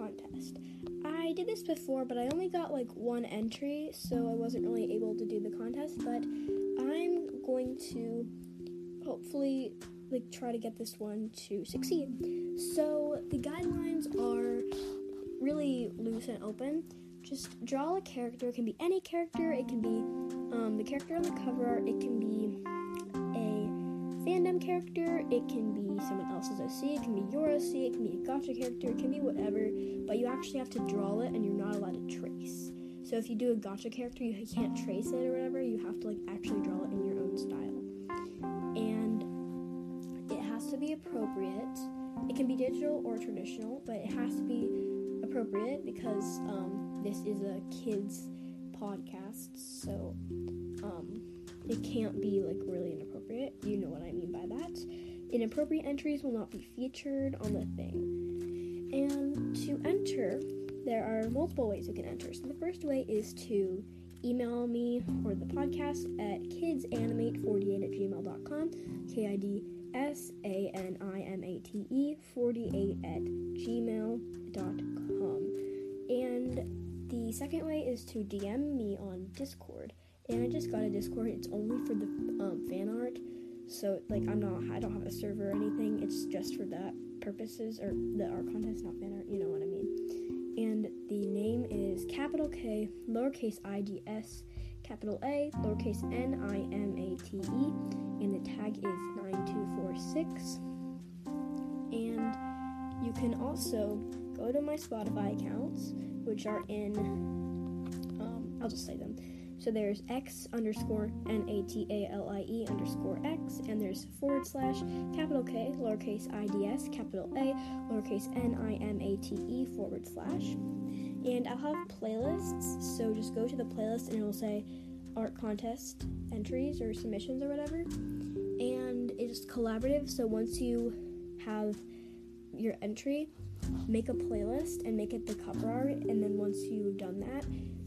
contest. I did this before, but I only got like one entry, so I wasn't really able to do the contest. But I'm going to hopefully like try to get this one to succeed. So the guidelines are really loose and open. Just draw a character. It can be any character. It can be um, the character on the cover art. It can be a fandom character. It can be someone else's OC. It can be your OC. It can be a gacha character. It can be whatever. But you actually have to draw it, and you're not allowed to trace. So if you do a gacha character, you can't trace it or whatever. You have to like actually draw it in your own style, and it has to be appropriate. It can be digital or traditional, but it has to be appropriate because um, this is a kids podcast, so um, it can't be like really inappropriate. You know what I mean by that. Inappropriate entries will not be featured on the thing. And to enter, there are multiple ways you can enter. So the first way is to email me or the podcast at kidsanimate48 at gmail.com. K I D S A N I M A T E 48 at gmail.com. And the second way is to DM me on Discord. And I just got a Discord. It's only for the um, fan art. So like I'm not I don't have a server or anything. It's just for that purposes or the art contest, not art, you know what I mean. And the name is capital K, lowercase I D S, capital A, lowercase N I M A T E, and the tag is 9246. And you can also go to my Spotify accounts, which are in, um, I'll just say them. So there's X underscore N A T A L I E underscore and there's forward slash capital K, lowercase I D S, capital A, lowercase N I M A T E forward slash. And I'll have playlists, so just go to the playlist and it'll say art contest entries or submissions or whatever. And it's collaborative, so once you have your entry, make a playlist and make it the cover art, and then once you've done that,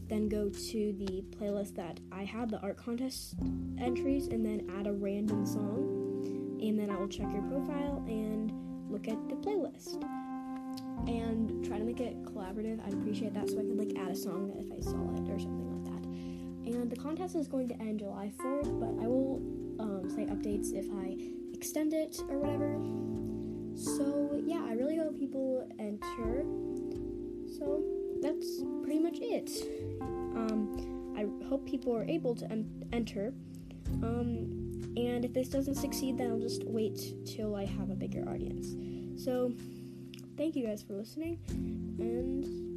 then go to the playlist that I have, the art contest entries, and then add a random song. And then I will check your profile and look at the playlist. And try to make it collaborative. I'd appreciate that so I could like add a song if I saw it or something like that. And the contest is going to end July 4th, but I will um, say updates if I extend it or whatever. So yeah, I really hope people enter. So that's it. Um, I hope people are able to en- enter. Um, and if this doesn't succeed, then I'll just wait till I have a bigger audience. So, thank you guys for listening, and.